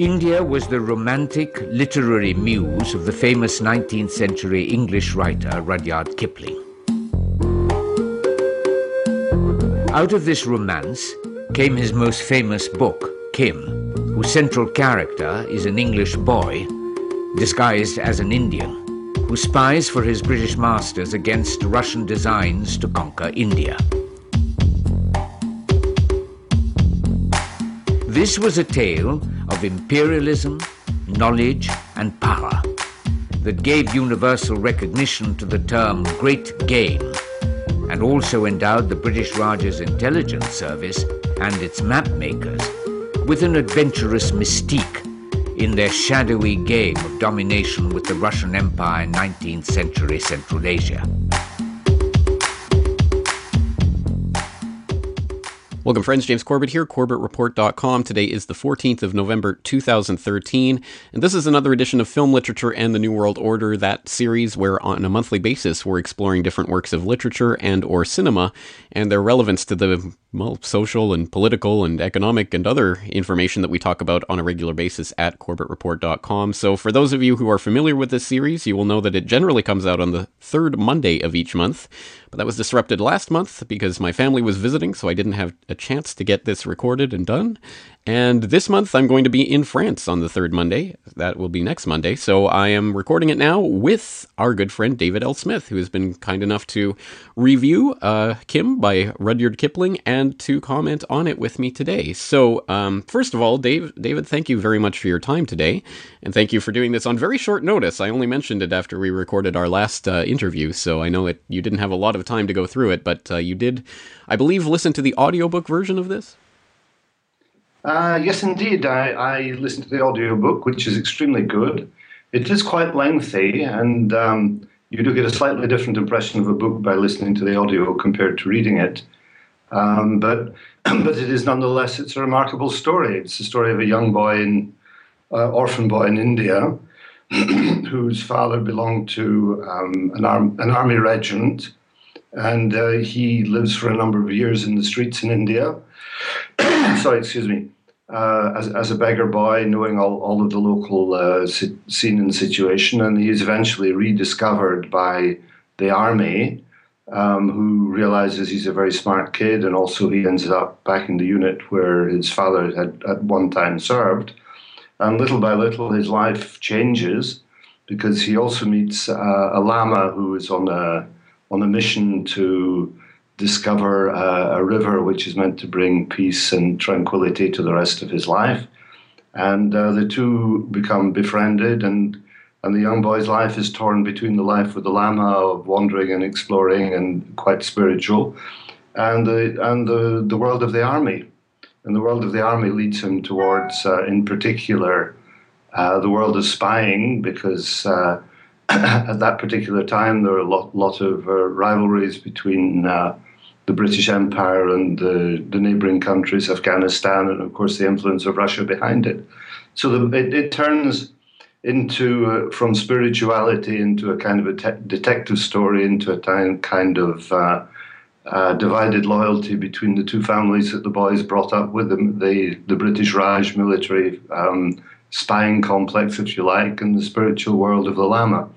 India was the romantic literary muse of the famous 19th century English writer Rudyard Kipling. Out of this romance came his most famous book, Kim, whose central character is an English boy disguised as an Indian who spies for his British masters against Russian designs to conquer India. This was a tale of imperialism, knowledge, and power that gave universal recognition to the term Great Game and also endowed the British Raj's intelligence service and its map makers with an adventurous mystique in their shadowy game of domination with the Russian Empire in 19th century Central Asia. Welcome, friends. James Corbett here, CorbettReport.com. Today is the 14th of November, 2013, and this is another edition of Film Literature and the New World Order, that series where on a monthly basis we're exploring different works of literature and or cinema and their relevance to the well, social and political and economic and other information that we talk about on a regular basis at CorbettReport.com. So for those of you who are familiar with this series, you will know that it generally comes out on the third Monday of each month. But that was disrupted last month because my family was visiting, so I didn't have a chance to get this recorded and done. And this month, I'm going to be in France on the third Monday. That will be next Monday. So I am recording it now with our good friend David L. Smith, who has been kind enough to review uh, Kim by Rudyard Kipling and to comment on it with me today. So, um, first of all, Dave, David, thank you very much for your time today. And thank you for doing this on very short notice. I only mentioned it after we recorded our last uh, interview, so I know you didn't have a lot of time to go through it, but uh, you did, I believe, listen to the audiobook version of this? Uh, yes, indeed. I, I, listened to the audiobook, which is extremely good. It is quite lengthy, and um, you do get a slightly different impression of a book by listening to the audio compared to reading it. Um, but but it is nonetheless it's a remarkable story. It's the story of a young boy in uh, orphan boy in India whose father belonged to um, an, arm, an army regiment, and uh, he lives for a number of years in the streets in India. sorry, excuse me. Uh, as, as a beggar boy, knowing all, all of the local uh, scene and situation, and he is eventually rediscovered by the army, um, who realizes he's a very smart kid, and also he ends up back in the unit where his father had at one time served. And little by little, his life changes because he also meets uh, a lama who is on a on a mission to discover uh, a river which is meant to bring peace and tranquility to the rest of his life. And uh, the two become befriended, and, and the young boy's life is torn between the life with the Lama of wandering and exploring and quite spiritual, and the, and the, the world of the army. And the world of the army leads him towards, uh, in particular, uh, the world of spying, because uh, at that particular time there were a lot, lot of uh, rivalries between the British Empire and the, the neighboring countries, Afghanistan, and of course the influence of Russia behind it. So the, it, it, turns into uh, from spirituality into a kind of a te- detective story, into a kind of uh, uh, divided loyalty between the two families that the boys brought up with them, the the British Raj military um, spying complex, if you like, and the spiritual world of the Lama.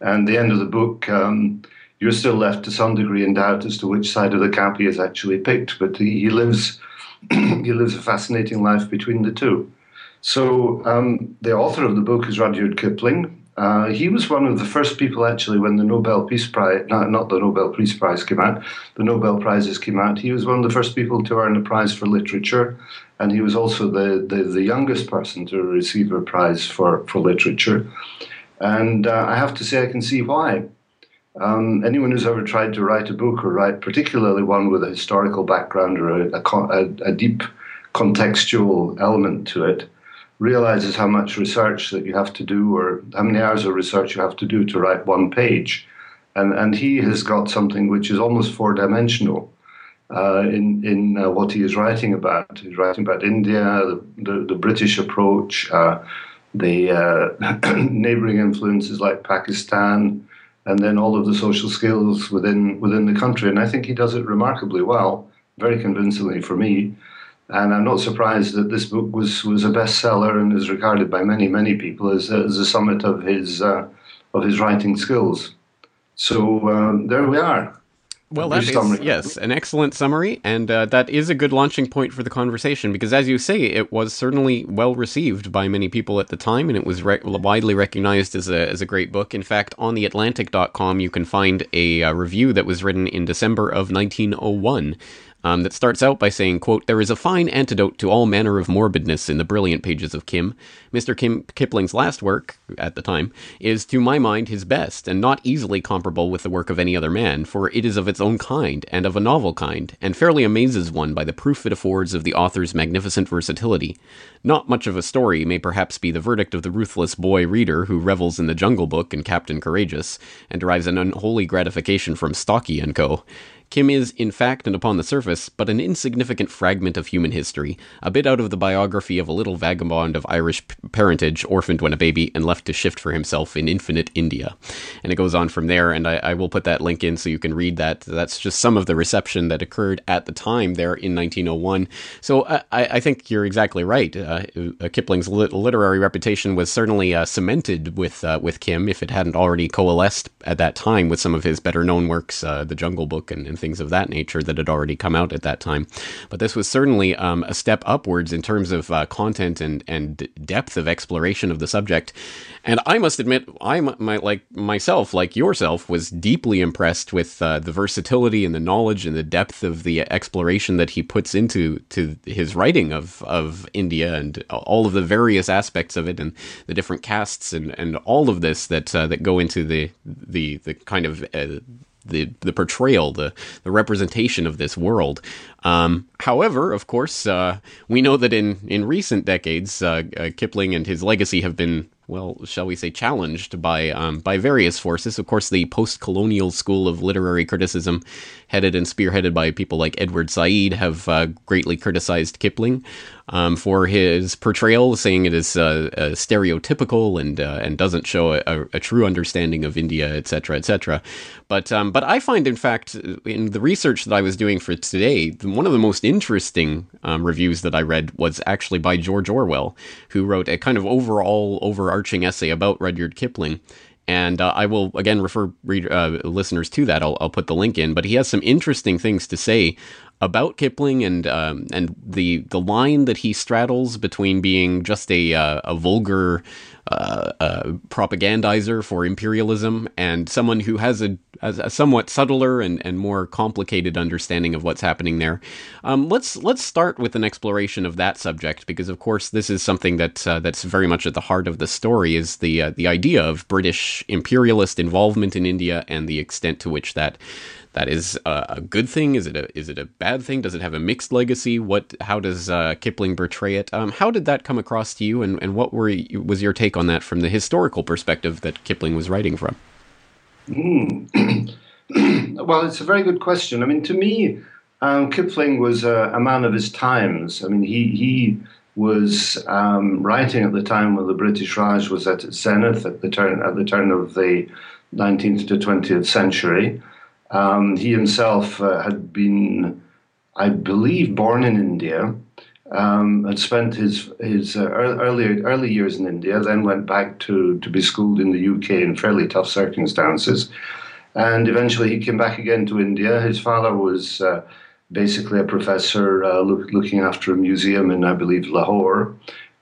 And the end of the book. Um, you're still left to some degree in doubt as to which side of the camp he has actually picked. But he, he lives he lives a fascinating life between the two. So um, the author of the book is Rudyard Kipling. Uh, he was one of the first people actually when the Nobel Peace Prize, not, not the Nobel Peace Prize came out, the Nobel Prizes came out. He was one of the first people to earn a prize for literature, and he was also the, the, the youngest person to receive a prize for, for literature. And uh, I have to say, I can see why. Um, anyone who's ever tried to write a book or write, particularly one with a historical background or a, a, a deep contextual element to it, realizes how much research that you have to do or how many hours of research you have to do to write one page. And, and he has got something which is almost four dimensional. Uh, in in uh, what he is writing about. He's writing about India, the, the, the British approach, uh, the uh, neighboring influences like Pakistan, and then all of the social skills within within the country. And I think he does it remarkably well, very convincingly for me. And I'm not surprised that this book was, was a bestseller and is regarded by many, many people as, as a summit of his, uh, of his writing skills. So um, there we are. Well, that is, yes, an excellent summary, and uh, that is a good launching point for the conversation because, as you say, it was certainly well received by many people at the time, and it was re- widely recognized as a, as a great book. In fact, on the theatlantic.com, you can find a, a uh, review that was written in December of 1901 um, that starts out by saying, quote, There is a fine antidote to all manner of morbidness in the brilliant pages of Kim. Mr. Kim Kipling's last work, at the time, is to my mind his best, and not easily comparable with the work of any other man, for it is of its own kind, and of a novel kind, and fairly amazes one by the proof it affords of the author's magnificent versatility. Not much of a story may perhaps be the verdict of the ruthless boy reader who revels in the Jungle Book and Captain Courageous, and derives an unholy gratification from Stalky and Co. Kim is, in fact and upon the surface, but an insignificant fragment of human history, a bit out of the biography of a little vagabond of Irish p- parentage, orphaned when a baby and left to shift for himself in infinite India. And it goes on from there, and I, I will put that link in so you can read that. That's just some of the reception that occurred at the time there in 1901. So I, I think you're exactly right. Uh, uh, Kipling's lit- literary reputation was certainly uh, cemented with uh, with Kim, if it hadn't already coalesced at that time with some of his better known works, uh, The Jungle Book and, and things of that nature that had already come out at that time. But this was certainly um, a step upwards in terms of uh, content and, and depth of exploration of the subject. And I must admit, I my, like myself, like yourself, was deeply impressed with uh, the versatility and the knowledge and the depth of the exploration that he puts into to his writing of of India and all of the various aspects of it and the different castes and, and all of this that uh, that go into the the the kind of uh, the the portrayal, the the representation of this world. Um, however, of course, uh, we know that in in recent decades, uh, uh, Kipling and his legacy have been well, shall we say, challenged by um, by various forces. Of course, the post-colonial school of literary criticism, headed and spearheaded by people like Edward Said, have uh, greatly criticized Kipling um, for his portrayal, saying it is uh, uh, stereotypical and uh, and doesn't show a, a, true understanding of India, etc., etc. But um, but I find, in fact, in the research that I was doing for today, one of the most interesting um, reviews that I read was actually by George Orwell, who wrote a kind of overall overarching essay about Rudyard Kipling. And uh, I will again refer read, uh, listeners to that. I'll, I'll put the link in. But he has some interesting things to say about Kipling and um, and the the line that he straddles between being just a uh, a vulgar uh, uh, propagandizer for imperialism and someone who has a, a, somewhat subtler and, and more complicated understanding of what's happening there. Um, let's let's start with an exploration of that subject because, of course, this is something that uh, that's very much at the heart of the story is the uh, the idea of British imperialist involvement in India and the extent to which that that is a, good thing? Is it a is it a bad thing? Does it have a mixed legacy? What how does uh, Kipling portray it? Um, how did that come across to you, and, and what were was your take on that from the historical perspective that Kipling was writing from? Mm. well, it's a very good question. I mean, to me, um, Kipling was a, a, man of his times. I mean, he he was um, writing at the time when the British Raj was at its zenith at the turn at the turn of the 19th to 20th century. Um, he himself uh, had been, I believe, born in India, um, had spent his his uh, early early years in India, then went back to to be schooled in the UK in fairly tough circumstances, and eventually he came back again to India. His father was. Uh, basically, a professor uh, look, looking after a museum in, I believe, Lahore,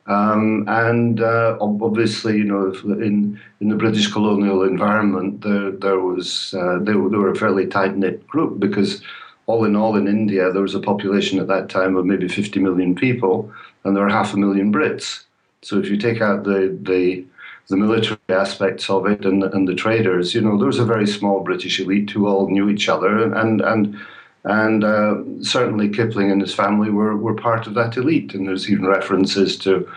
um, and uh, obviously, you know, in in the British colonial environment, there there was uh, they, they were a fairly tight knit group because all in all, in India, there was a population at that time of maybe 50 million people, and there were half a million Brits. So if you take out the the the military aspects of it and and the traders, you know, there was a very small British elite who all knew each other and and and uh, certainly Kipling and his family were, were part of that elite. And there's even references to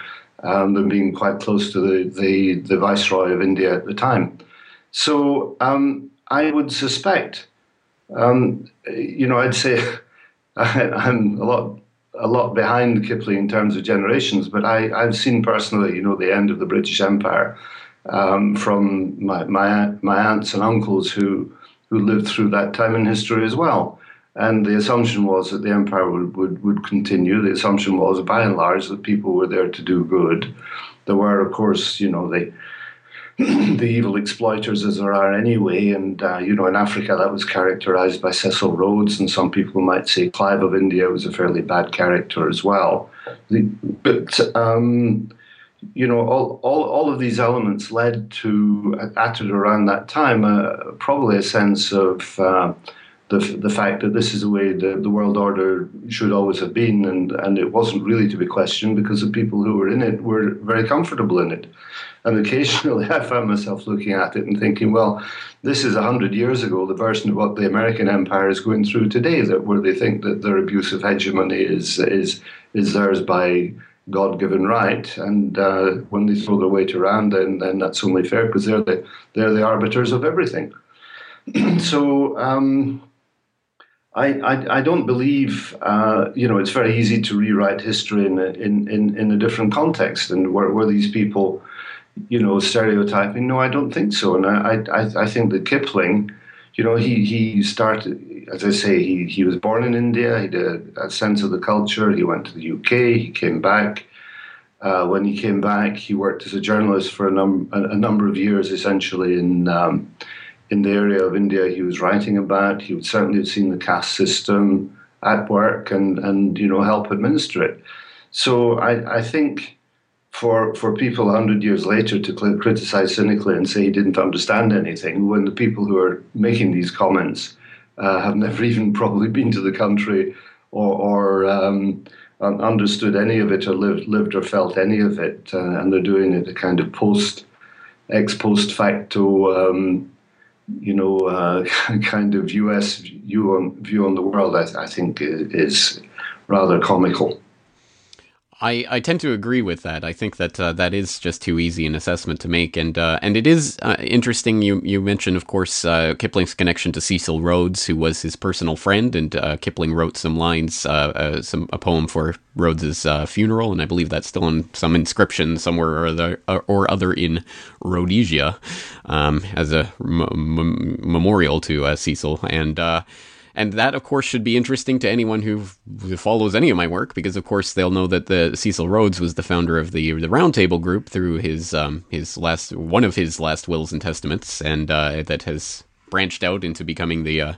um, them being quite close to the, the, the, Viceroy of India at the time. So um, I would suspect, um, you know, I'd say I, am a lot a lot behind Kipling in terms of generations, but I, I've seen personally, you know, the end of the British Empire um, from my, my my aunts and uncles who who lived through that time in history as well. And the assumption was that the empire would, would, would continue. The assumption was, by and large, that people were there to do good. There were, of course, you know, the the evil exploiters as there are anyway. And, uh, you know, in Africa, that was characterized by Cecil Rhodes, and some people might say Clive of India was a fairly bad character as well. But, um, you know, all, all, all of these elements led to, at around that time, uh, probably a sense of. Uh, the, the fact that this is the way the, the world order should always have been, and, and it wasn't really to be questioned because the people who were in it were very comfortable in it. And occasionally I found myself looking at it and thinking, well, this is 100 years ago, the version of what the American empire is going through today, that where they think that their abuse of hegemony is, is, is theirs by God given right. And uh, when they throw their weight around, then, then that's only fair because they're the, they're the arbiters of everything. so, um, I, I, I, don't believe, uh, you know, it's very easy to rewrite history in a, in, in, in a different context and where, where these people, you know, stereotyping. No, I don't think so. And I, I, I think that Kipling, you know, he, he started, as I say, he, he was born in India, he had a, sense of the culture, he went to the UK, he came back. Uh, when he came back, he worked as a journalist for a, num- a number of years, essentially in um, in the area of India he was writing about. He would certainly have seen the caste system at work and, and you know help administer it. So I, I think for for people 100 years later to criticize cynically and say he didn't understand anything when the people who are making these comments uh, have never even probably been to the country or, or um, understood any of it or lived, lived or felt any of it uh, and they're doing it a kind of post ex post facto um, you know, uh, kind of U.S. view on view on the world, I, I think is rather comical. I, I tend to agree with that. I think that uh, that is just too easy an assessment to make, and uh, and it is uh, interesting. You you mentioned, of course, uh, Kipling's connection to Cecil Rhodes, who was his personal friend, and uh, Kipling wrote some lines, uh, some a poem for Rhodes's funeral, and I believe that's still in some inscription somewhere or other, or other in Rhodesia, um, as a m- m- memorial to Cecil, and and that, of course, should be interesting to anyone who follows any of my work, because of course they'll know that the Cecil Rhodes was the founder of the the Roundtable Group through his um, his last one of his last wills and testaments, and uh, that has branched out into becoming the uh,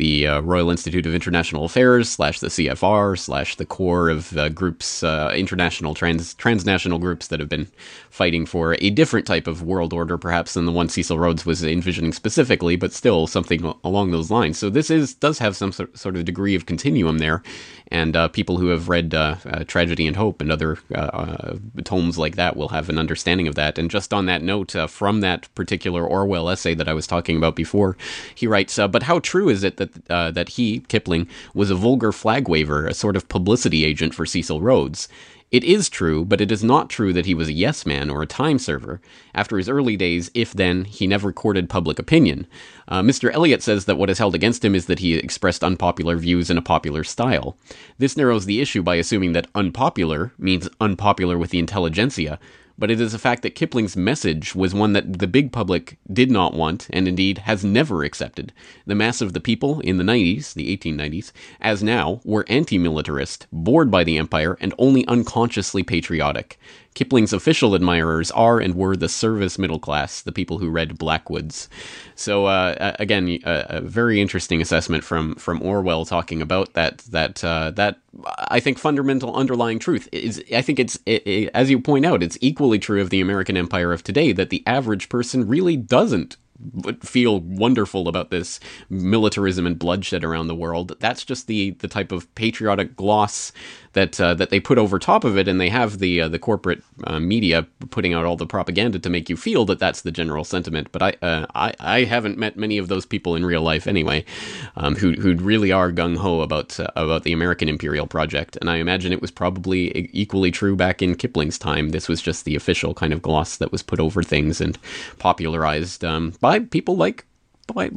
the uh, Royal Institute of International Affairs slash the CFR slash the core of uh, groups, uh, international trans transnational groups that have been fighting for a different type of world order, perhaps than the one Cecil Rhodes was envisioning specifically, but still something along those lines. So this is does have some sort of degree of continuum there, and uh, people who have read uh, uh, Tragedy and Hope and other tomes like that will have an understanding of that. And just on that note, from that particular Orwell essay that I was talking about before, he writes, "But how true is it that?" That uh, that he Kipling was a vulgar flag waver, a sort of publicity agent for Cecil Rhodes. It is true, but it is not true that he was a yes man or a time server. After his early days, if then, he never courted public opinion. Uh, Mr. Eliot says that what is held against him is that he expressed unpopular views in a popular style. This narrows the issue by assuming that unpopular means unpopular with the intelligentsia, but it is a fact that Kipling's message was one that the big public did not want, and indeed has never accepted. The mass of the people in the 90s, the 1890s, as now, were anti militarist, bored by the empire, and only unconsciously patriotic. Kipling's official admirers are and were the service middle class, the people who read Blackwoods. So uh, again, a, a, very interesting assessment from from Orwell talking about that that uh, that I think fundamental underlying truth is I think it's it, it, as you point out, it's equally true of the American empire of today that the average person really doesn't feel wonderful about this militarism and bloodshed around the world. That's just the the type of patriotic gloss that uh, that they put over top of it, and they have the uh, the corporate uh, media putting out all the propaganda to make you feel that that's the general sentiment. But I uh, I, I haven't met many of those people in real life anyway, um, who who really are gung ho about uh, about the American imperial project, and I imagine it was probably equally true back in Kipling's time. This was just the official kind of gloss that was put over things and popularized um, by people like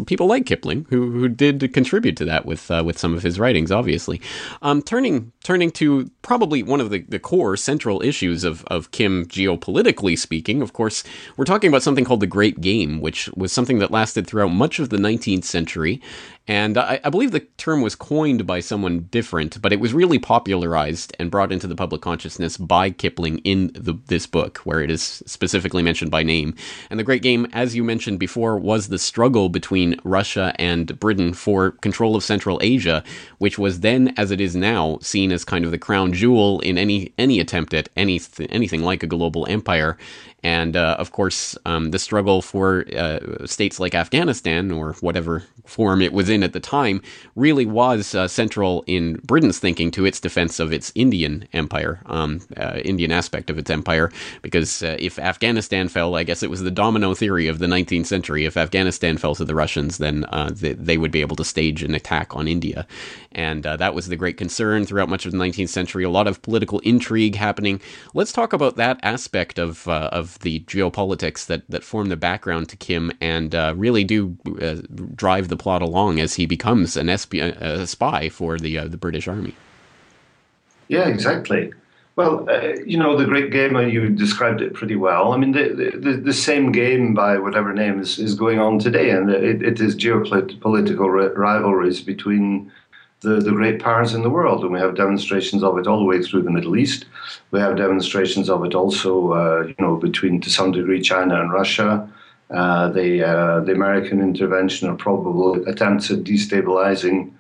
people like Kipling, who who did contribute to that with uh, with some of his writings, obviously. Um, turning turning to probably one of the, the core central issues of, of Kim geopolitically speaking, of course, we're talking about something called the Great Game, which was something that lasted throughout much of the 19th century. And I, I, believe the term was coined by someone different, but it was really popularized and brought into the public consciousness by Kipling in the, this book, where it is specifically mentioned by name. And the Great Game, as you mentioned before, was the struggle between Russia and Britain for control of Central Asia, which was then, as it is now, seen as kind of the crown jewel in any any attempt at any anything like a global empire. And uh, of course, um, the struggle for uh, states like Afghanistan, or whatever form it was in at the time, really was uh, central in Britain's thinking to its defense of its Indian empire, um, uh, Indian aspect of its empire. Because uh, if Afghanistan fell, I guess it was the domino theory of the 19th century. If Afghanistan fell to the Russians, then uh, they, they, would be able to stage an attack on India. And that was the great concern throughout much of the 19th century. A lot of political intrigue happening. Let's talk about that aspect of, of the geopolitics that, that form the background to Kim and uh, really do uh, drive the plot along as he becomes an esp- a spy for the uh, the British Army. Yeah, exactly. Well, uh, you know, the great game, uh, you described it pretty well. I mean, the, the, the same game, by whatever name, is, is going on today, and it, it is geopolitical rivalries between the, the great powers in the world. And we have demonstrations of it all the way through the Middle East. We have demonstrations of it also, uh, you know, between to some degree China and Russia. Uh, the uh, the American intervention or probable attempts at destabilizing,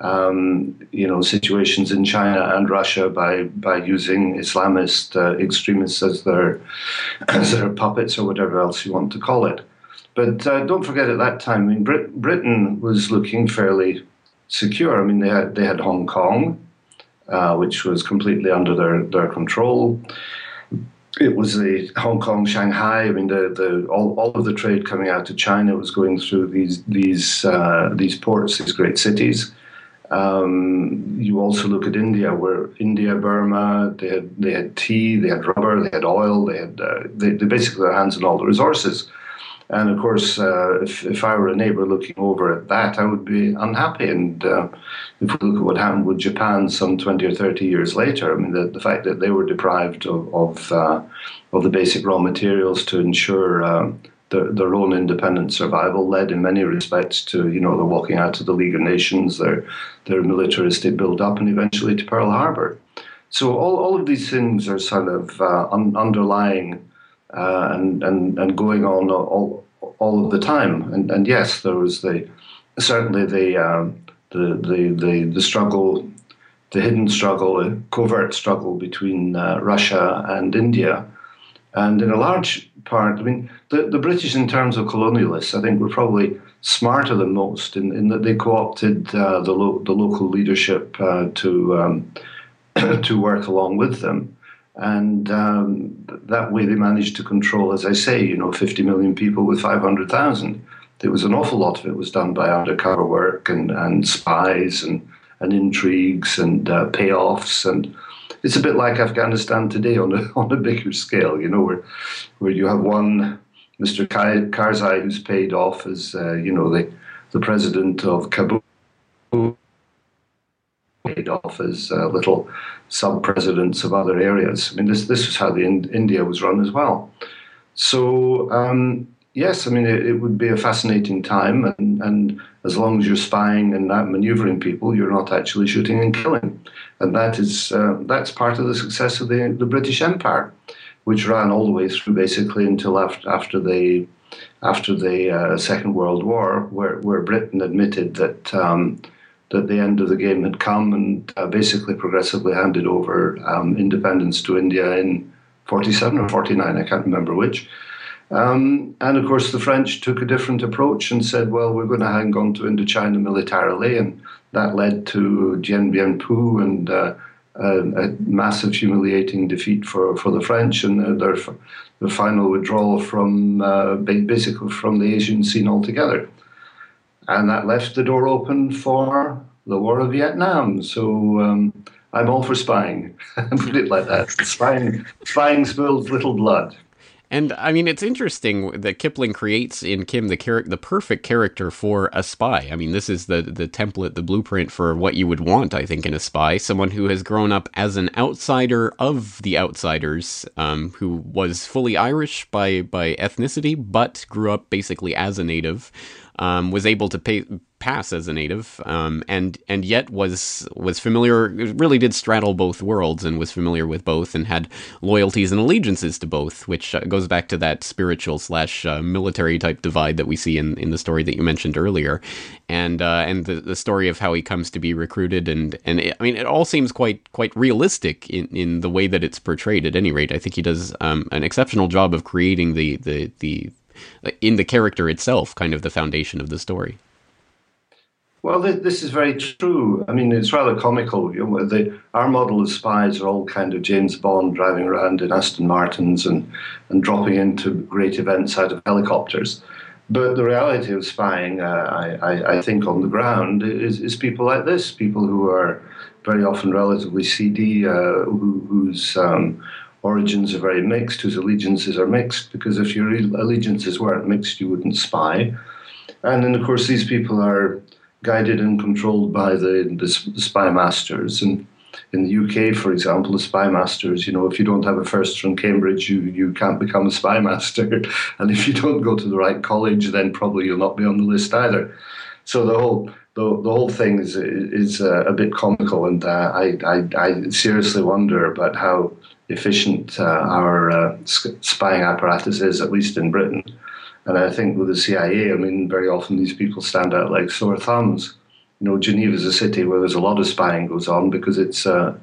um, you know, situations in China and Russia by by using Islamist uh, extremists as their as their puppets or whatever else you want to call it. But uh, don't forget, at that time, I mean, Brit- Britain was looking fairly secure. I mean, they had they had Hong Kong, uh, which was completely under their their control. It was the Hong Kong, Shanghai. I mean, the, the all, all of the trade coming out to China was going through these these uh, these ports, these great cities. Um, you also look at India, where India, Burma, they had they had tea, they had rubber, they had oil, they had uh, they, they basically their hands on all the resources. And of course, uh, if, if I were a neighbor looking over at that, I would be unhappy. And uh, if we look at what happened with Japan some 20 or 30 years later, I mean, the, the fact that they were deprived of, of, uh, of the basic raw materials to ensure um, their, their own independent survival led in many respects to, you know, the walking out of the League of Nations, their, their militaristic build up, and eventually to Pearl Harbor. So all, all of these things are sort of uh, un- underlying uh, and, and and going on all all of the time. And, and yes, there was the certainly the um, the, the the the struggle, the hidden struggle, a covert struggle between uh, Russia and India, and in a large part, I mean, the, the British in terms of colonialists, I think, were probably smarter than most in, in that they co-opted uh, the lo- the local leadership uh, to um, to work along with them and um, that way they managed to control, as I say, you know, 50 million people with 500,000. There was an awful lot of it was done by undercover work and, and spies and, and intrigues and uh, payoffs. And it's a bit like Afghanistan today on a, on a bigger scale, you know, where, where you have one Mr. Karzai who's paid off as, uh, you know, the, the president of Kabul paid off as uh, little sub presidents of other areas. I mean, this this was how the in, India was run as well. So um, yes, I mean it, it, would be a fascinating time, and, and as long as you're spying and not maneuvering people, you're not actually shooting and killing, and that is uh, that's part of the success of the the British Empire, which ran all the way through basically until after after the after the uh, Second World War, where where Britain admitted that. Um, that the end of the game had come and uh, basically progressively handed over um, independence to India in 47 or 49, I can't remember which. Um, and of course, the French took a different approach and said, well, we're going to hang on to Indochina militarily. And that led to Dien Bien Phu and uh, a, a, massive humiliating defeat for, for the French and uh, their, their final withdrawal from uh, basically from the Asian scene altogether and that left the door open for the War of Vietnam. So um, I'm all for spying. Put it like that. Spying, spying spills little blood. And I mean, it's interesting that Kipling creates in Kim the char- the perfect character for a spy. I mean, this is the the template, the blueprint for what you would want, I think, in a spy. Someone who has grown up as an outsider of the outsiders, um, who was fully Irish by by ethnicity, but grew up basically as a native um, was able to pay, pass as a native, um, and and yet was was familiar. Really did straddle both worlds and was familiar with both, and had loyalties and allegiances to both, which uh, goes back to that spiritual slash uh, military type divide that we see in, in the story that you mentioned earlier, and uh, and the, the story of how he comes to be recruited, and and it, I mean it all seems quite quite realistic in, in the way that it's portrayed. At any rate, I think he does um, an exceptional job of creating the the the in the character itself, kind of the foundation of the story. Well, this is very true. I mean, it's rather comical. You know, the, our model of spies are all kind of James Bond driving around in Aston Martins and, and dropping into great events out of helicopters. But the reality of spying, uh, I, I, think, on the ground is, is people like this people who are very often relatively seedy, uh, who, whose um, origins are very mixed, whose allegiances are mixed, because if your allegiances weren't mixed, you wouldn't spy. And then, of course, these people are guided and controlled by the, the, spy masters. And in the UK, for example, the spy masters, you know, if you don't have a first from Cambridge, you, you can't become a spy master. and if you don't go to the right college, then probably you'll not be on the list either. So the whole the, the whole thing is is uh, a bit comical, and uh, I, I, I seriously wonder about how efficient uh, our uh, spying apparatus is, at least in Britain. And I think with the CIA, I mean, very often these people stand out like sore thumbs. You know, Geneva is a city where there's a lot of spying goes on because it's uh,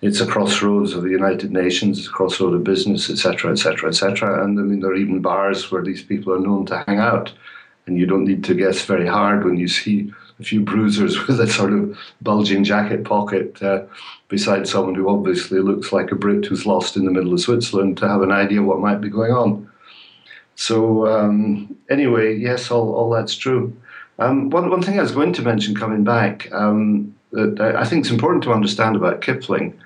it's a crossroads of the United Nations, it's a crossroad of business, etc., etc., etc. And I mean, there are even bars where these people are known to hang out, and you don't need to guess very hard when you see a few bruisers with a sort of bulging jacket pocket uh, beside someone who obviously looks like a Brit who's lost in the middle of Switzerland to have an idea what might be going on. So um, anyway, yes, all, all that's true. Um, one, one thing I was going to mention coming back um, that I think it's important to understand about Kipling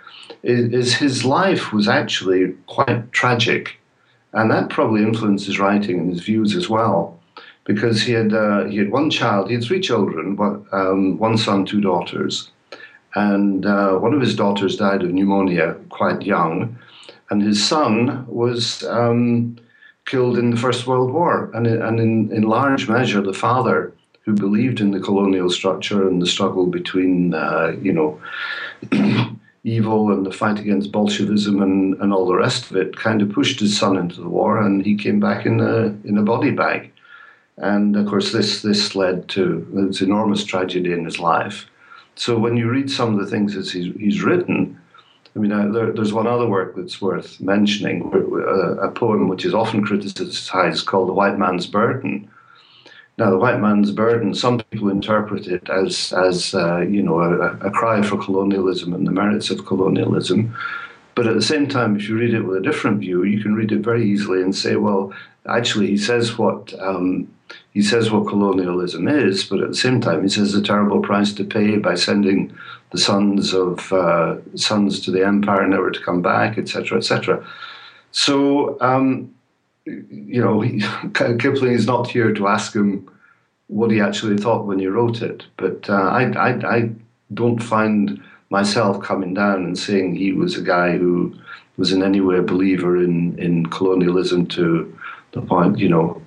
is, is his life was actually quite tragic, and that probably influenced his writing and his views as well because he had uh, he had one child. He had three children, um, one son, two daughters, and uh, one of his daughters died of pneumonia quite young, and his son was um, killed in the First World War, and and in, in large measure the father. Who believed in the colonial structure and the struggle between, uh, you know, evil and the fight against Bolshevism and, and all the rest of it, kind of pushed his son into the war, and he came back in a in a body bag. And of course, this, this led to this enormous tragedy in his life. So when you read some of the things that he's, he's written, I mean, there, there's one other work that's worth mentioning, a, uh, a poem which is often criticized called The White Man's Burden. Now, The White Man's Burden, some people interpret it as, as uh, you know, a, a cry for colonialism and the merits of colonialism. But at the same time, if you read it with a different view, you can read it very easily and say, well, actually, he says what um, he says what colonialism is, but at the same time, he says the terrible price to pay by sending the sons of uh, sons to the empire never to come back, etc., etc. So, um, you know, he, Kipling is not here to ask him what he actually thought when he wrote it, but uh, I, I, I don't find myself coming down and saying he was a guy who was in any way a believer in, in colonialism to the point, you know,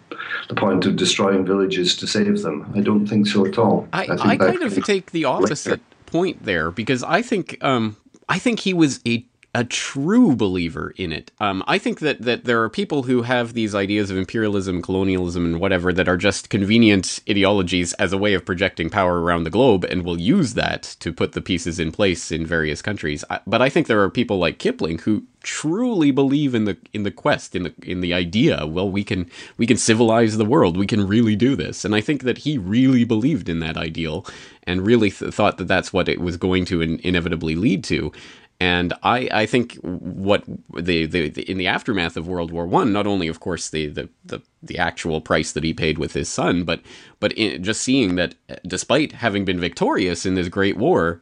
the point of destroying villages to save them. I don't think so at all. I, I, I kind of take the opposite point there because I think um, I think he was a a true believer in it. Um, I think that, that there are people who have these ideas of imperialism, colonialism, and whatever that are just convenient ideologies as a way of projecting power around the globe and will use that to put the pieces in place in various countries. But I think there are people like Kipling who truly believe in the in the quest in the in the idea well we can we can civilize the world we can really do this and i think that he really believed in that ideal and really th- thought that that's what it was going to in- inevitably lead to and I, I think what the, the, the, in the aftermath of World War One, not only of course the, the, the, the, actual price that he paid with his son, but but in, just seeing that despite having been victorious in this great war,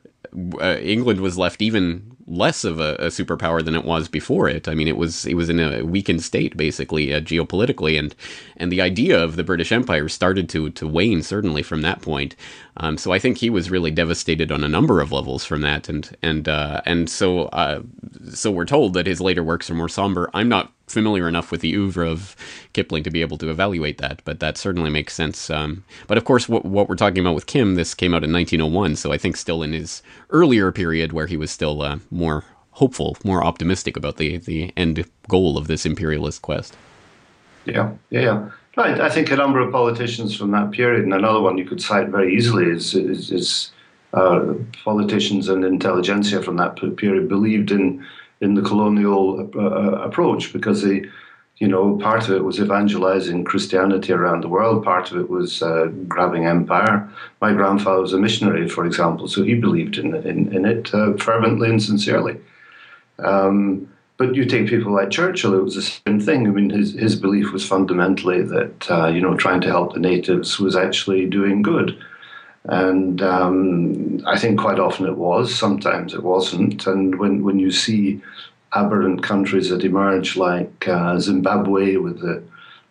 uh, England was left even less of a, a, superpower than it was before it. I mean, it was it was in a weakened state basically uh, geopolitically, and and the idea of the British Empire started to to wane certainly from that point. Um, so I think he was really devastated on a number of levels from that, and and uh, and so uh, so we're told that his later works are more somber. I'm not familiar enough with the oeuvre of Kipling to be able to evaluate that, but that certainly makes sense. Um, but of course, what, what we're talking about with Kim, this came out in 1901, so I think still in his earlier period where he was still uh, more hopeful, more optimistic about the the end goal of this imperialist quest. Yeah, yeah. Right. I think a number of politicians from that period, and another one you could cite very easily is is, is uh, politicians and intelligentsia from that period believed in in the colonial uh, uh, approach because they, you know, part of it was evangelizing Christianity around the world, part of it was uh, grabbing empire. My grandfather was a missionary, for example, so he believed in in, in it uh, fervently and sincerely. Um, but you take people like Churchill, it was the same thing. I mean, his, his belief was fundamentally that, uh, you know, trying to help the natives was actually doing good. And um, I think quite often it was, sometimes it wasn't. And when, when you see aberrant countries that emerge like uh, Zimbabwe with the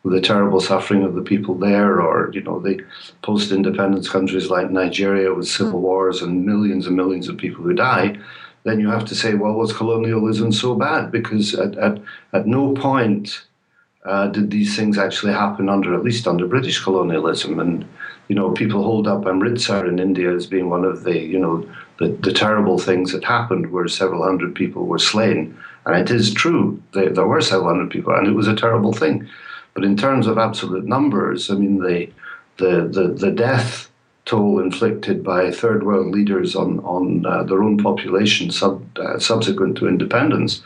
with the terrible suffering of the people there, or you know the post-independence countries like Nigeria with civil hmm. wars and millions and millions of people who die, then you have to say, well, was colonialism so bad? Because at at, at no point uh, did these things actually happen under at least under British colonialism, and you know, people hold up Amritsar in India as being one of the, you know, the, the terrible things that happened where several hundred people were slain. And it is true, there, there were several hundred people, and it was a terrible thing. But in terms of absolute numbers, I mean, the, the, the, the death toll inflicted by third world leaders on, on uh, their own population sub, uh, subsequent to independence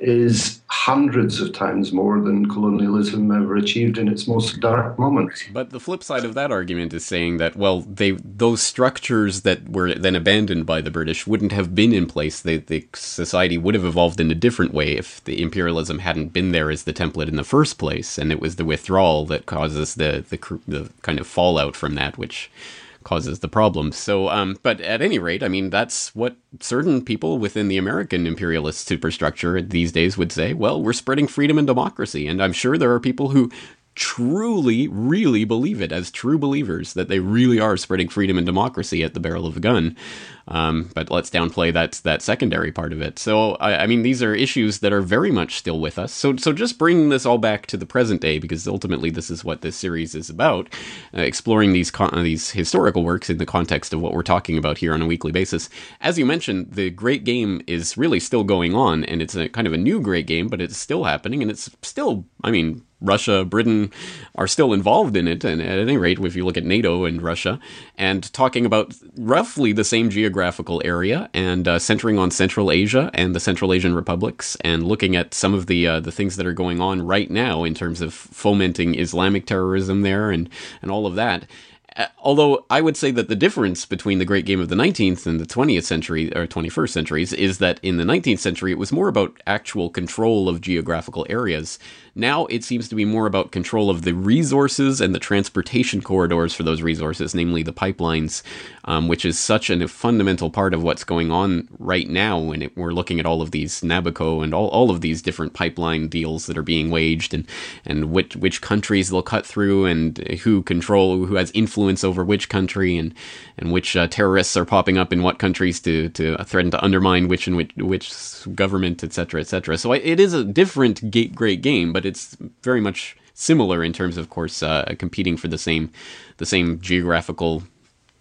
is hundreds of times more than colonialism ever achieved in its most dark moments. But the flip side of that argument is saying that well, they those structures that were then abandoned by the British wouldn't have been in place. The the society would have evolved in a different way if the imperialism hadn't been there as the template in the first place, and it was the withdrawal that causes the the, the kind of fallout from that, which causes the problem. So, um, but at any rate, I mean, that's what certain people within the American imperialist superstructure these days would say. Well, we're spreading freedom and democracy, and I'm sure there are people who truly, really believe it as true believers that they really are spreading freedom and democracy at the barrel of a gun. Um, but let's downplay that that secondary part of it. So I, I, mean, these are issues that are very much still with us. So so just bringing this all back to the present day, because ultimately this is what this series is about, uh, exploring these con- these historical works in the context of what we're talking about here on a weekly basis. As you mentioned, the Great Game is really still going on, and it's a kind of a new Great Game, but it's still happening, and it's still, I mean Russia, Britain are still involved in it, and at any rate, if you look at NATO and Russia, and talking about roughly the same geographical area, and uh, centering on Central Asia and the Central Asian republics, and looking at some of the uh, the things that are going on right now in terms of fomenting Islamic terrorism there, and and all of that. Uh, although I would say that the difference between the great game of the 19th and the 20th century or 21st centuries is that in the 19th century it was more about actual control of geographical areas. Now it seems to be more about control of the resources and the transportation corridors for those resources, namely the pipelines, um, which is such a fundamental part of what's going on right now when it, we're looking at all of these Nabucco and all, all of these different pipeline deals that are being waged and, and which, which countries they'll cut through and who control, who has influence over which country and, and which uh, terrorists are popping up in what countries to, to threaten to undermine which and which, which government, etc., etc. So it is a different great game, but it's very much similar in terms of, of course, uh, competing for the same the same geographical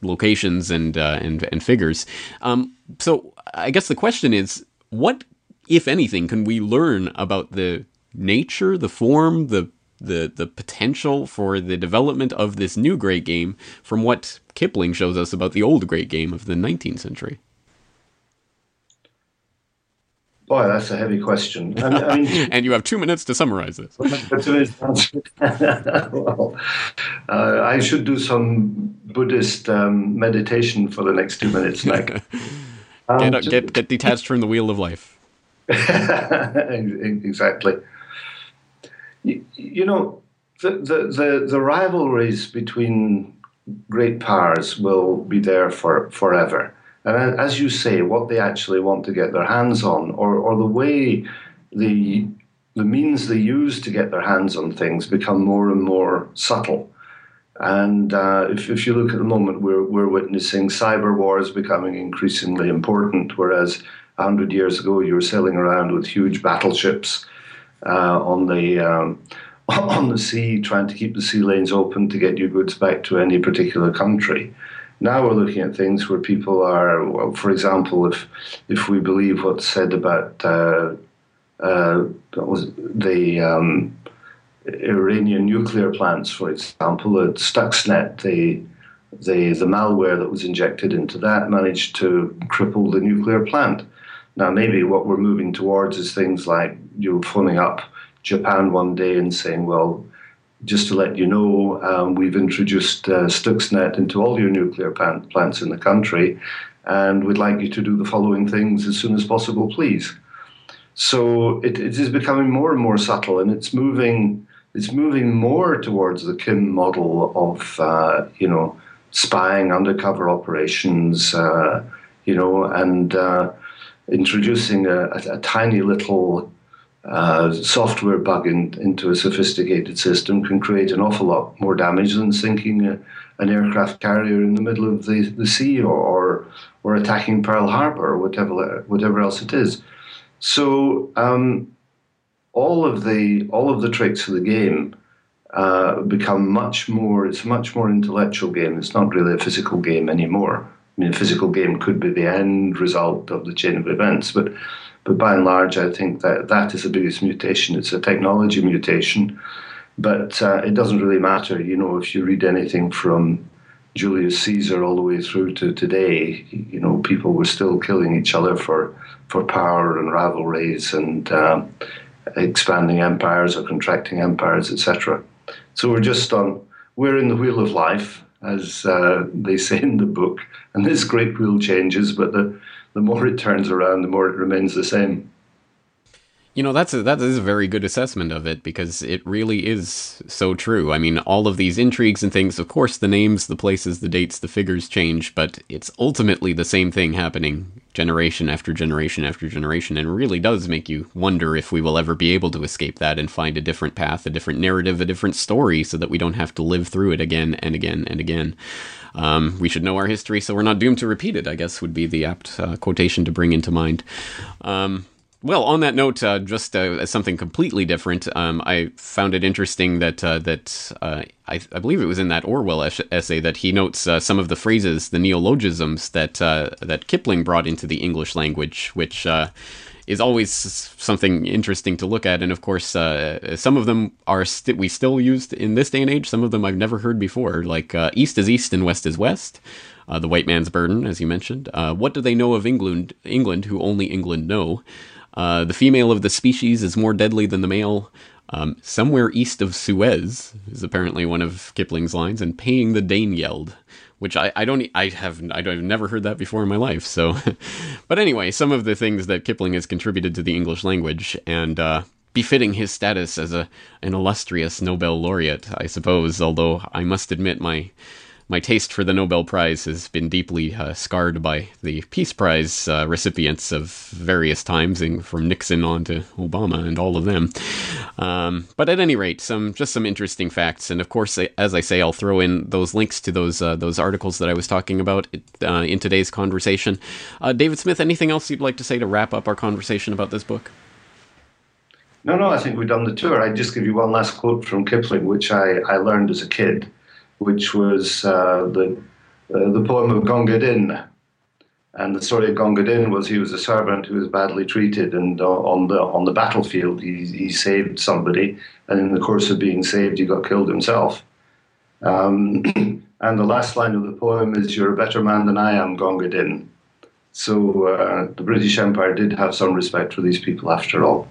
locations and uh, and and figures. Um, so I guess the question is, what, if anything, can we learn about the nature, the form, the the the potential for the development of this new great game from what Kipling shows us about the old great game of the 19th century? Boy, that's a heavy question. I mean, I mean, and you have two minutes to summarize this. well, uh, I should do some Buddhist um, meditation for the next two minutes. Like, um, get, get, get detached from the wheel of life. exactly. You, you know, the, the, the, the rivalries between great powers will be there for forever And as you say, what they actually want to get their hands on, or, or the way the the means they use to get their hands on things become more and more subtle. And uh, if, if you look at the moment, we're, we're witnessing cyber wars becoming increasingly important, whereas 100 years ago you were sailing around with huge battleships uh, on the um, on the sea, trying to keep the sea lanes open to get your goods back to any particular country. Now we're looking at things where people are, well, for example, if if we believe what's said about uh, uh, the um, Iranian nuclear plants, for example, at Stuxnet, the, the the malware that was injected into that managed to cripple the nuclear plant. Now, maybe what we're moving towards is things like you phoning up Japan one day and saying, well, just to let you know, um, we've introduced uh, Stuxnet into all your nuclear plant, plants in the country, and we'd like you to do the following things as soon as possible, please. So it, it is becoming more and more subtle, and it's moving. It's moving more towards the Kim model of uh, you know spying, undercover operations, uh, you know, and uh, introducing a, a, a, tiny little uh, software bug in, into a sophisticated system can create an awful lot more damage than sinking a, an aircraft carrier in the middle of the, the sea or, or, or attacking Pearl Harbor or whatever whatever else it is. So um, all of the all of the tricks of the game uh, become much more. It's a much more intellectual game. It's not really a physical game anymore. I mean, a physical game could be the end result of the chain of events, but but by and large, I think that that is the biggest mutation. It's a technology mutation, but uh, it doesn't really matter. You know, if you read anything from Julius Caesar all the way through to today, you know, people were still killing each other for for power and rivalries and uh, expanding empires or contracting empires, etc. So we're just on, we're in the wheel of life, as uh, they say in the book, and this great wheel changes, but the, the more it turns around, the more it remains the same. You know, that's a, that is a very good assessment of it because it really is so true. I mean, all of these intrigues and things, of course, the names, the places, the dates, the figures change, but it's ultimately the same thing happening generation after generation after generation and really does make you wonder if we will ever be able to escape that and find a different path, a different narrative, a different story so that we don't have to live through it again and again and again. Um, we should know our history so we're not doomed to repeat it, I guess would be the apt uh, quotation to bring into mind. Um, well, on that note, uh, just uh, something completely different, um, I found it interesting that uh, that uh, I, I, believe it was in that Orwell es- essay that he notes uh, some of the phrases, the neologisms that uh, that Kipling brought into the English language, which is always something interesting to look at. And of course, some of them are st- we still used in this day and age. Some of them I've never heard before, like "East is East and West is West." Uh, the white man's burden, as you mentioned. Uh, what do they know of England? England, who only England know. Uh, the female of the species is more deadly than the male. Um, somewhere east of Suez is apparently one of Kipling's lines, and paying the Danegeld, which I, I don't I have I have never heard that before in my life. So, but anyway, some of the things that Kipling has contributed to the English language and uh, befitting his status as a an illustrious Nobel laureate, I suppose. Although I must admit my my taste for the Nobel Prize has been deeply uh, scarred by the Peace Prize uh, recipients of various times, from Nixon on to Obama and all of them. Um, but at any rate, some just some interesting facts, and of course, as I say, I'll throw in those links to those uh, those articles that I was talking about uh, in today's conversation. Uh, David Smith, anything else you'd like to say to wrap up our conversation about this book? No, no, I think we've done the tour. I'd just give you one last quote from Kipling, which I, I learned as a kid which was uh, the uh, the poem of Gunga Din. And the story of Gunga Din was he was a servant who was badly treated, and on the on the battlefield he, he saved somebody, and in the course of being saved, he got killed himself. Um, and the last line of the poem is, "You're a better man than I am, Gunga Din." So uh, the British Empire did have some respect for these people after all.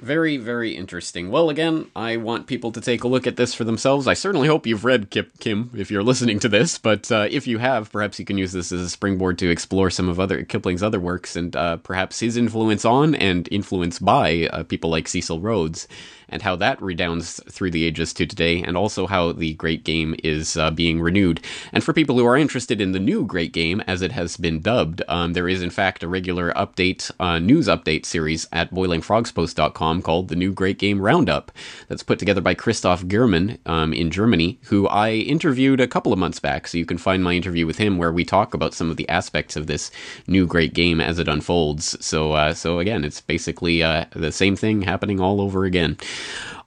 Very, very interesting. Well, again, I want people to take a look at this for themselves. I certainly hope you've read Kip, Kim if you're listening to this, but uh, if you have, perhaps you can use this as a springboard to explore some of other Kipling's other works and uh, perhaps his influence on and influence by uh, people like Cecil Rhodes and how that redounds through the ages to today, and also how the Great Game is uh, being renewed. And for people who are interested in the new Great Game, as it has been dubbed, um, there is in fact a regular update, uh, news update series at boilingfrogspost.com called the New Great Game Roundup, that's put together by Christoph Germann um, in Germany, who I interviewed a couple of months back. So you can find my interview with him where we talk about some of the aspects of this new Great Game as it unfolds. So, uh, so again, it's basically uh, the same thing happening all over again.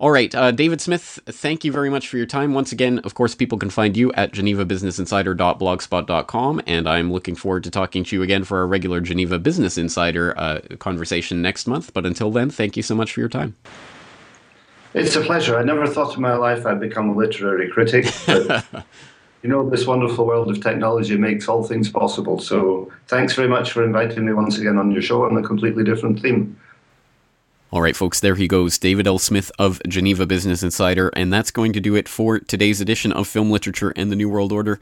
All right, uh, David Smith, thank you very much for your time. Once again, of course, people can find you at genevabusinessinsider.blogspot.com, and I'm looking forward to talking to you again for our regular Geneva Business Insider uh, conversation next month. But until then, thank you so much for your time. It's a pleasure. I never thought in my life I'd become a literary critic, but you know, this wonderful world of technology makes all things possible. So thanks very much for inviting me once again on your show on a completely different theme. All right, folks, there he goes, David L. Smith of Geneva Business Insider, and that's going to do it for today's edition of Film Literature and the New World Order.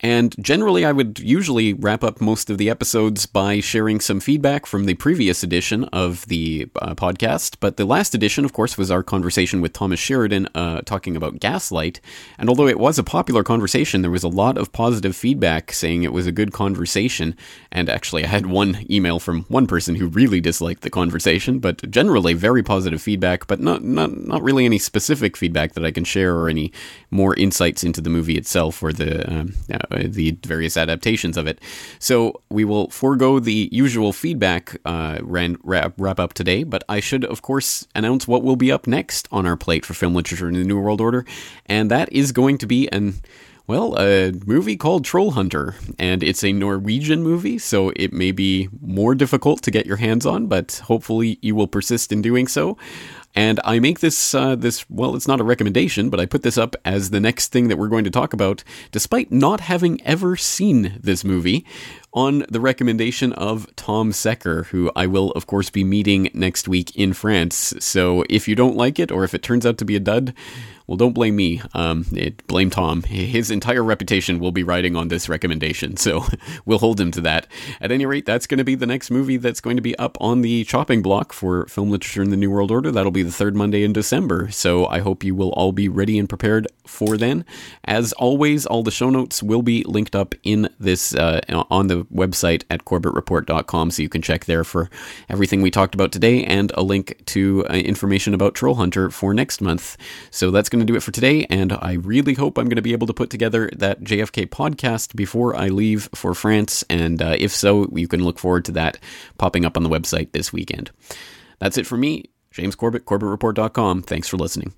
And generally, I would usually wrap up most of the episodes by sharing some feedback from the previous edition of the uh, podcast. But the last edition, of course, was our conversation with Thomas Sheridan uh, talking about Gaslight. And although it was a popular conversation, there was a lot of positive feedback saying it was a good conversation. And actually, I had one email from one person who really disliked the conversation, but generally very positive feedback, but not, not, not really any specific feedback that I can share or any more insights into the movie itself or the. Um, uh, the various adaptations of it. So we will forego the usual feedback uh, ran, wrap, wrap up today, but I should, of course, announce what will be up next on our plate for film literature in the New World Order, and that is going to be an well, a movie called Troll Hunter, and it's a Norwegian movie, so it may be more difficult to get your hands on, but hopefully you will persist in doing so. And I make this uh, this well, it's not a recommendation, but I put this up as the next thing that we're going to talk about, despite not having ever seen this movie, on the recommendation of Tom Secker, who I will of course be meeting next week in France. So if you don't like it, or if it turns out to be a dud, well, don't blame me. Um, it, blame Tom. His entire reputation will be riding on this recommendation, so we'll hold him to that. At any rate, that's going to be the next movie that's going to be up on the chopping block for film literature in the New World Order. That'll be the third Monday in December, so I hope you will all be ready and prepared for then. As always, all the show notes will be linked up in this uh, on website at corbettreport.com, so you can check there for everything we talked about today and a link to uh, information about Troll Hunter for next month. So that's going to do it for today, and I really hope I'm going to be able to put together that JFK podcast before I leave for France. And uh, if so, you can look forward to that popping up on the website this weekend. That's it for me, James Corbett, CorbettReport.com. Thanks for listening.